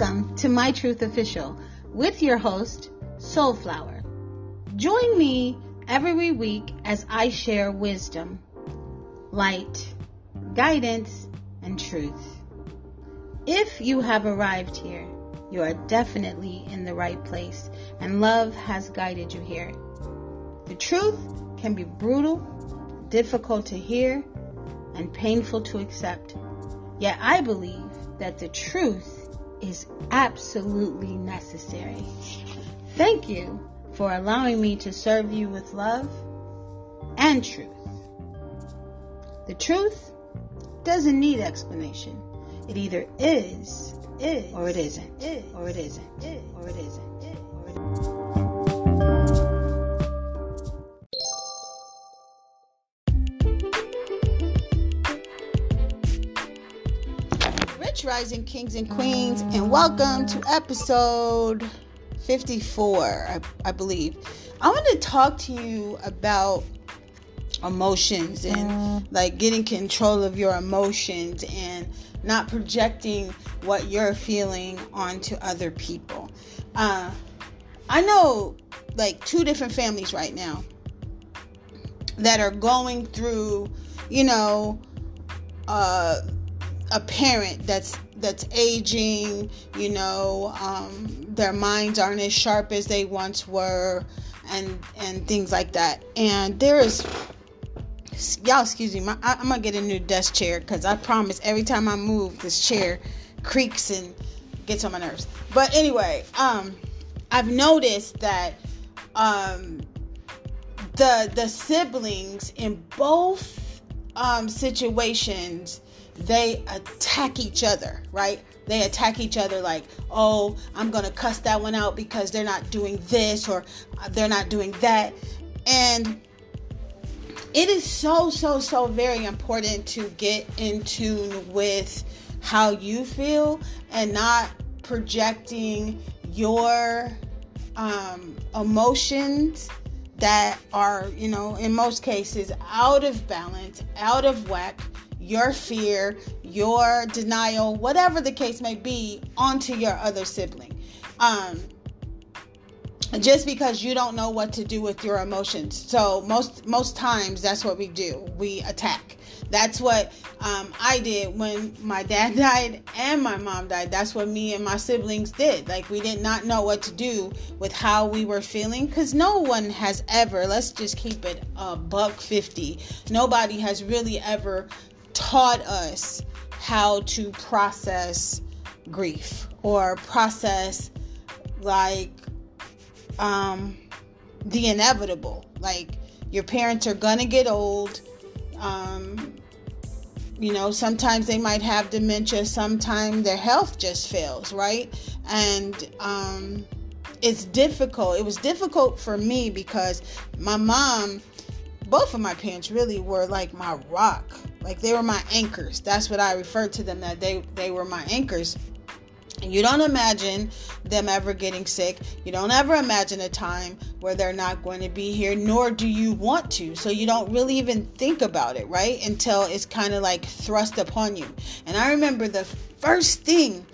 Welcome to My Truth Official with your host, Soulflower. Join me every week as I share wisdom, light, guidance, and truth. If you have arrived here, you are definitely in the right place, and love has guided you here. The truth can be brutal, difficult to hear, and painful to accept. Yet I believe that the truth is absolutely necessary. Thank you for allowing me to serve you with love and truth. The truth doesn't need explanation. It either is, is or it isn't, is, or it isn't, is, or it isn't, Rich Rising Kings and Queens, and welcome to episode 54, I, I believe. I want to talk to you about emotions and like getting control of your emotions and not projecting what you're feeling onto other people. Uh, I know like two different families right now that are going through, you know, uh, a parent that's that's aging, you know, um, their minds aren't as sharp as they once were, and and things like that. And there is, y'all, excuse me, my, I, I'm gonna get a new desk chair because I promise every time I move, this chair creaks and gets on my nerves. But anyway, um, I've noticed that um, the the siblings in both um, situations they attack each other, right? They attack each other like, oh, I'm going to cuss that one out because they're not doing this or they're not doing that. And it is so, so, so very important to get in tune with how you feel and not projecting your um, emotions that are, you know, in most cases out of balance, out of whack your fear, your denial, whatever the case may be, onto your other sibling. Um, just because you don't know what to do with your emotions. So most most times that's what we do. We attack. That's what um, I did when my dad died and my mom died. That's what me and my siblings did. Like we did not know what to do with how we were feeling because no one has ever. Let's just keep it a buck fifty. Nobody has really ever taught us how to process grief or process like um the inevitable. Like your parents are gonna get old. Um you know sometimes they might have dementia. Sometimes their health just fails right? And um it's difficult. It was difficult for me because my mom both of my parents really were like my rock like they were my anchors that's what i referred to them that they they were my anchors and you don't imagine them ever getting sick. You don't ever imagine a time where they're not going to be here, nor do you want to. So you don't really even think about it, right? Until it's kind of like thrust upon you. And I remember the first thing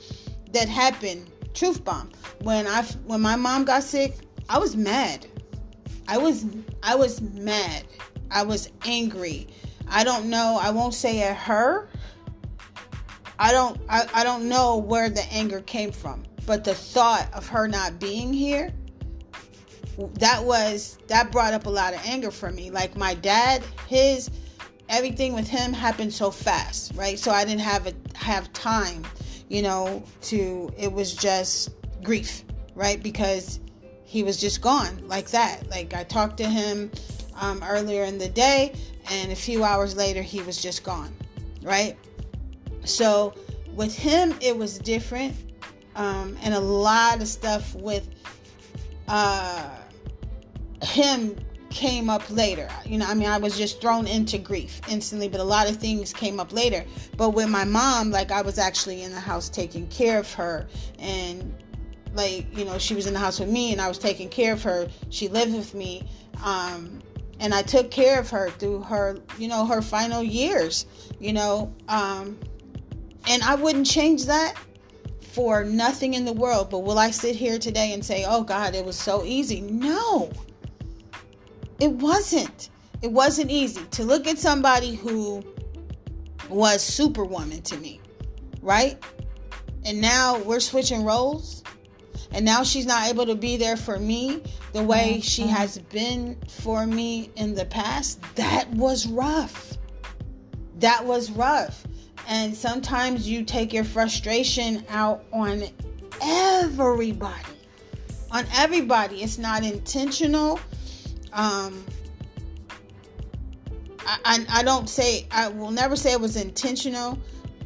that happened, truth bomb, when I when my mom got sick, I was mad. I was I was mad. I was angry. I don't know. I won't say at her. I don't I, I don't know where the anger came from. But the thought of her not being here, that was that brought up a lot of anger for me. Like my dad, his everything with him happened so fast, right? So I didn't have a have time, you know, to it was just grief, right? Because he was just gone like that. Like I talked to him um, earlier in the day, and a few hours later, he was just gone, right? So with him, it was different, um, and a lot of stuff with uh, him came up later. You know, I mean, I was just thrown into grief instantly, but a lot of things came up later. But with my mom, like, I was actually in the house taking care of her, and like, you know, she was in the house with me, and I was taking care of her. She lived with me. Um, and I took care of her through her, you know, her final years, you know, um, and I wouldn't change that for nothing in the world. But will I sit here today and say, oh God, it was so easy? No, it wasn't. It wasn't easy to look at somebody who was superwoman to me, right? And now we're switching roles. And now she's not able to be there for me the way she mm-hmm. has been for me in the past. That was rough. That was rough. And sometimes you take your frustration out on everybody. On everybody. It's not intentional. Um, I, I, I don't say, I will never say it was intentional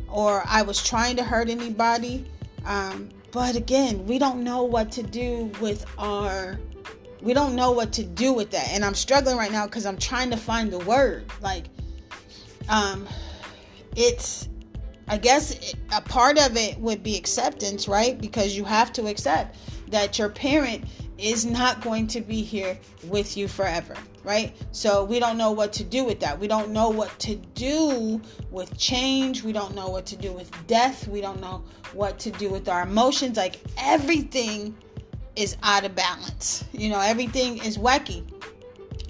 or I was trying to hurt anybody. Um, but again, we don't know what to do with our we don't know what to do with that. And I'm struggling right now cuz I'm trying to find the word. Like um it's I guess a part of it would be acceptance, right? Because you have to accept that your parent is not going to be here with you forever, right? So we don't know what to do with that. We don't know what to do with change. We don't know what to do with death. We don't know what to do with our emotions. Like everything is out of balance. You know, everything is wacky.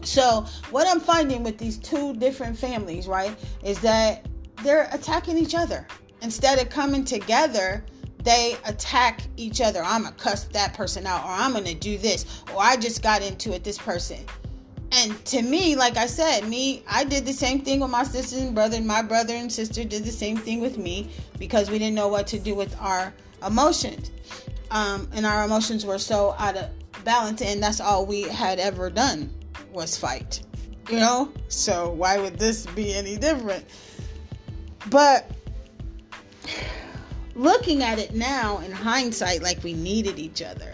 So, what I'm finding with these two different families, right, is that they're attacking each other instead of coming together they attack each other. I'm gonna cuss that person out, or I'm gonna do this, or I just got into it, this person. And to me, like I said, me, I did the same thing with my sister and brother, my brother and sister did the same thing with me because we didn't know what to do with our emotions. Um, and our emotions were so out of balance, and that's all we had ever done was fight. You know? So why would this be any different? But looking at it now in hindsight, like we needed each other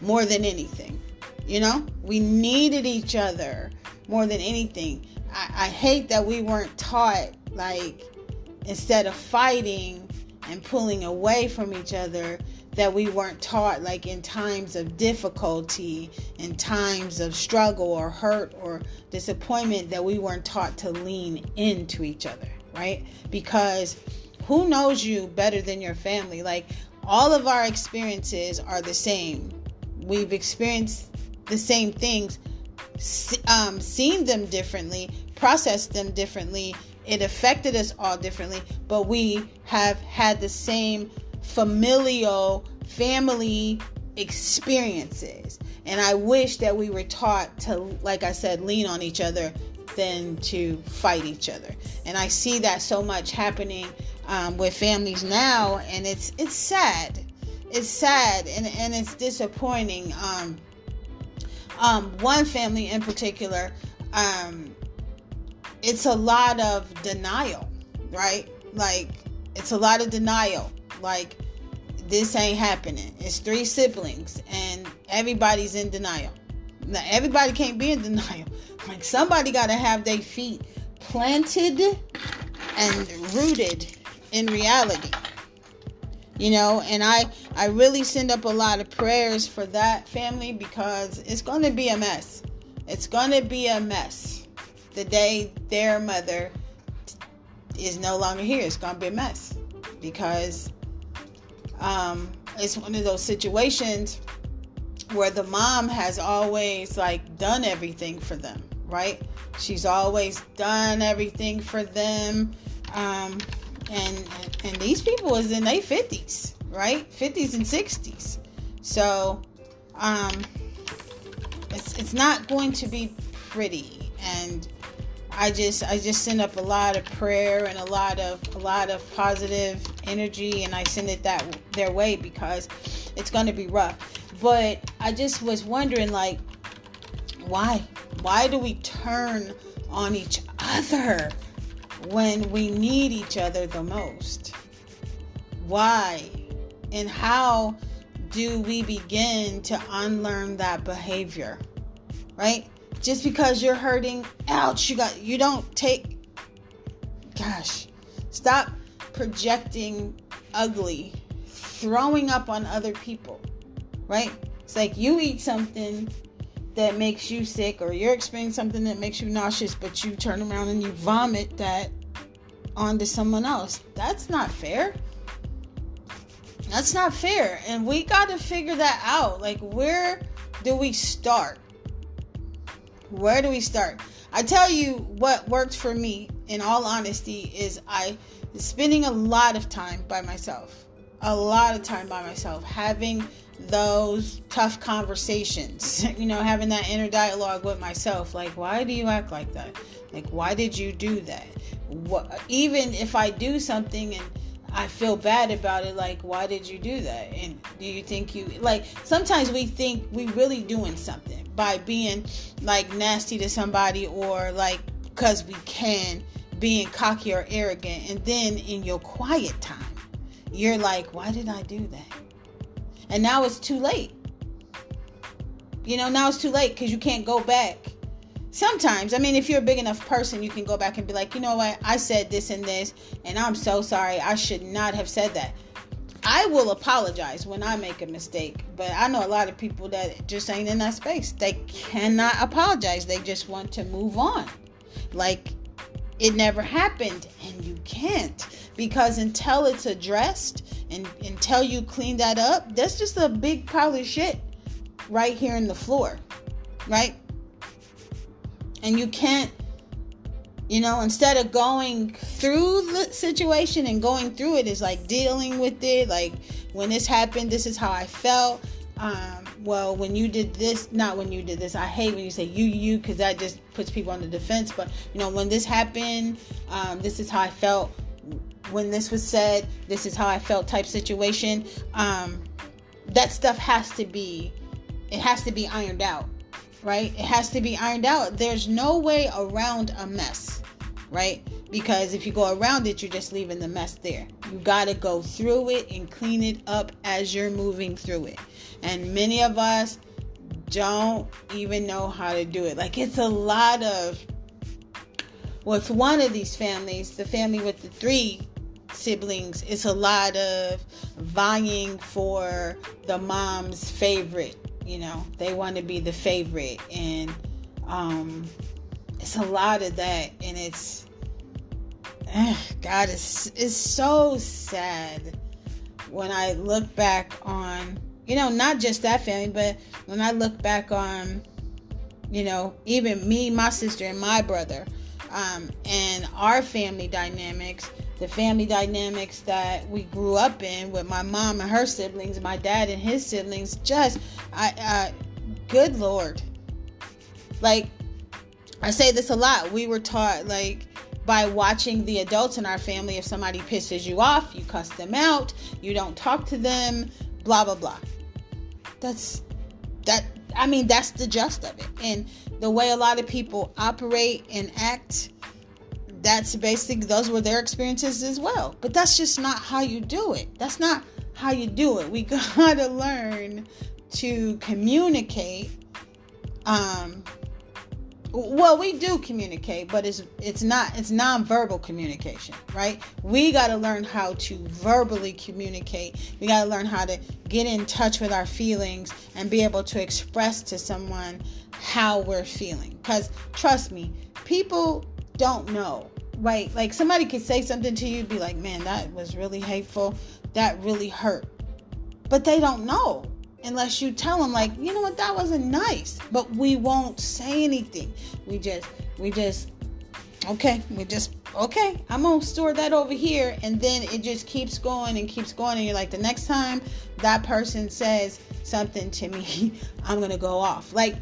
more than anything. You know, we needed each other more than anything. I, I hate that we weren't taught, like, instead of fighting and pulling away from each other, that we weren't taught, like, in times of difficulty, in times of struggle or hurt or disappointment, that we weren't taught to lean into each other, right? Because who knows you better than your family? Like all of our experiences are the same. We've experienced the same things, um, seen them differently, processed them differently. It affected us all differently, but we have had the same familial family experiences. And I wish that we were taught to, like I said, lean on each other than to fight each other. And I see that so much happening um, with families now, and it's it's sad. It's sad and, and it's disappointing. Um, um, one family in particular, um, it's a lot of denial, right? Like it's a lot of denial. Like this ain't happening. It's three siblings, and everybody's in denial. Now everybody can't be in denial. Like somebody got to have their feet planted and rooted in reality. You know and i i really send up a lot of prayers for that family because it's going to be a mess. It's going to be a mess the day their mother is no longer here. It's going to be a mess because um it's one of those situations where the mom has always like done everything for them right? She's always done everything for them. Um and and these people was in their 50s right 50s and 60s so um it's it's not going to be pretty and I just I just send up a lot of prayer and a lot of a lot of positive energy and I send it that their way because it's going to be rough. But I just was wondering like why? Why do we turn on each other? When we need each other the most? Why? And how do we begin to unlearn that behavior? Right? Just because you're hurting, ouch, you got you don't take gosh. Stop projecting ugly, throwing up on other people. Right? It's like you eat something that makes you sick or you're experiencing something that makes you nauseous but you turn around and you vomit that onto someone else that's not fair That's not fair. And we got to figure that out. Like, where do we start? Where do we start? I tell you what worked for me, in all honesty, is I spending a lot of time by myself. A lot of time by myself, having those tough conversations, you know, having that inner dialogue with myself. Like, why do you act like that? Like, why did you do that? What, even if I do something and I feel bad about it. Like, why did you do that? And do you think you like? Sometimes we think we really doing something by being like nasty to somebody or like because we can being cocky or arrogant, and then in your quiet time, you're like, why did I do that? And now it's too late. You know, now it's too late because you can't go back. Sometimes i mean if you're a big enough person you can go back and be like you know what? I said this and this and i'm so sorry. I should not have said that. I will apologize when i make a mistake but i know a lot of people that just ain't in that space. They cannot apologize. They just want to move on. Like it never happened and you can't because until it's addressed and until you clean that up that's just a big pile of shit right here in the floor right? And you can't you know instead of going through the situation and going through it is like dealing with it like when this happened this is how i felt. Um, well when you did this not when you did this i hate when you say you you because that just puts people on the defense but you know when this happened um, this is how i felt when this was said this is how i felt type situation um, that stuff has to be it has to be ironed out right? It has to be ironed out. There's no way around a mess, right? Because if you go around it, you're just leaving the mess there. You got to go through it and clean it up as you're moving through it. And many of us don't even know how to do it. Like it's a lot of with one of these families, the family with the three siblings, it's a lot of vying for the mom's favorite you know? They want to be the favorite and um it's a lot of that and it's eh, god it's it's so sad when i look back on you know not just that family but when i look back on you know even me my sister and my brother um, and our family dynamics the family dynamics that we grew up in with my mom and her siblings, my dad and his siblings, just, I, good Lord. Like, I say this a lot. We were taught, like, by watching the adults in our family, if somebody pisses you off, you cuss them out, you don't talk to them, blah, blah, blah. That's, that, I mean, that's the gist of it. And the way a lot of people operate and act that's basically those were their experiences as well. But that's just not how you do it. That's not how you do it. We gotta learn to communicate. Um, well, we do communicate, but it's it's not it's nonverbal communication, right? We got to learn how to verbally communicate. We got to learn how to get in touch with our feelings and be able to express to someone how we're feeling. Cuz trust me, people don't know right? Like somebody could say something to you, be like, man, that was really hateful. That really hurt. But they don't know unless you tell them, like, you know what, that wasn't nice. But we won't say anything. We just, we just, okay, we just, okay, I'm gonna store that over here. And then it just keeps going and keeps going. And you're like, the next time that person says something to me, I'm gonna go off. Like,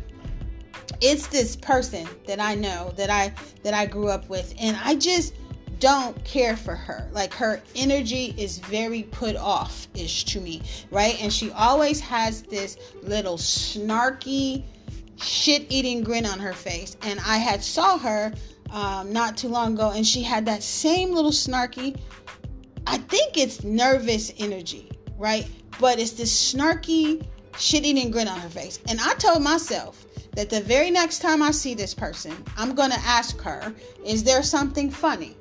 it's this person that I know that I that I grew up with and I just don't care for her. Like her energy is very put off ish to me, right? And she always has this little snarky shit eating grin on her face. And I had saw her um, not too long ago and she had that same little snarky I think it's nervous energy, right? But it's this snarky shit eating grin on her face. And I told myself that the very next time I see this person, I'm going to ask her, is there something funny?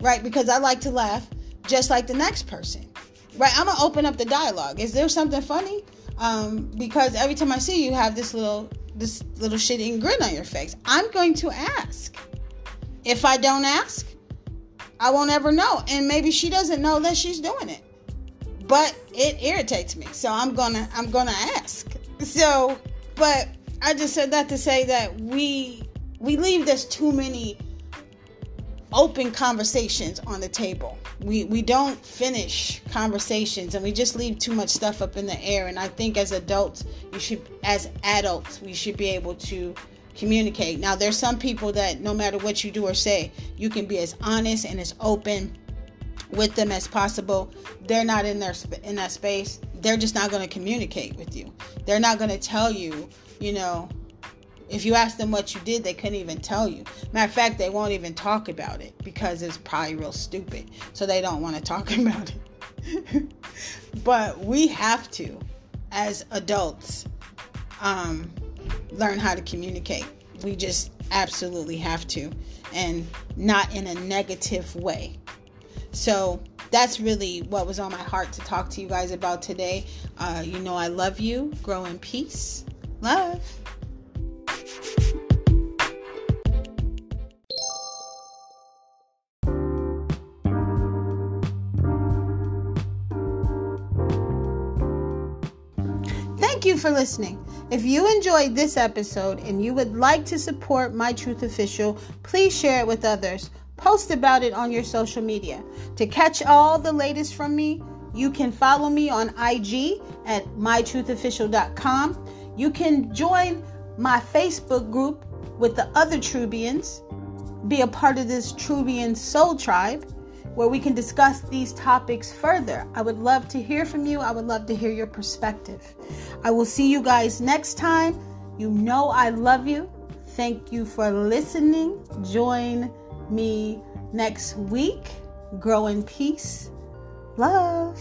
Right? Because I like to laugh just like the next person. Right? I'm going to open up the dialogue. Is there something funny? Um, because every time I see you, you have this little this little shitty grin on your face. I'm going to ask. If I don't ask, I won't ever know. And maybe she doesn't know that she's doing it. But it irritates me. So I'm gonna I'm gonna ask. So, but I just said that to say that we we leave there's too many open conversations on the table. We we don't finish conversations and we just leave too much stuff up in the air and I think as adults, you should as adults, we should be able to communicate. Now there's some people that no matter what you do or say, you can be as honest and as open with them as possible. They're not in their in that space. They're just not going to communicate with you. They're not going to tell you, you know, if you ask them what you did, they couldn't even tell you. Matter of fact, they won't even talk about it because it's probably real stupid. So they don't want to talk about it. but we have to, as adults, um, learn how to communicate. We just absolutely have to, and not in a negative way. So that's really what was on my heart to talk to you guys about today. Uh, you know, I love you. Grow in peace. Love. Thank you for listening. If you enjoyed this episode and you would like to support My Truth Official, please share it with others. Post about it on your social media. To catch all the latest from me, you can follow me on IG at mytruthofficial.com. You can join my Facebook group with the other Trubians, be a part of this Trubian Soul Tribe where we can discuss these topics further. I would love to hear from you. I would love to hear your perspective. I will see you guys next time. You know I love you. Thank you for listening. Join me next week. Grow in peace. Love.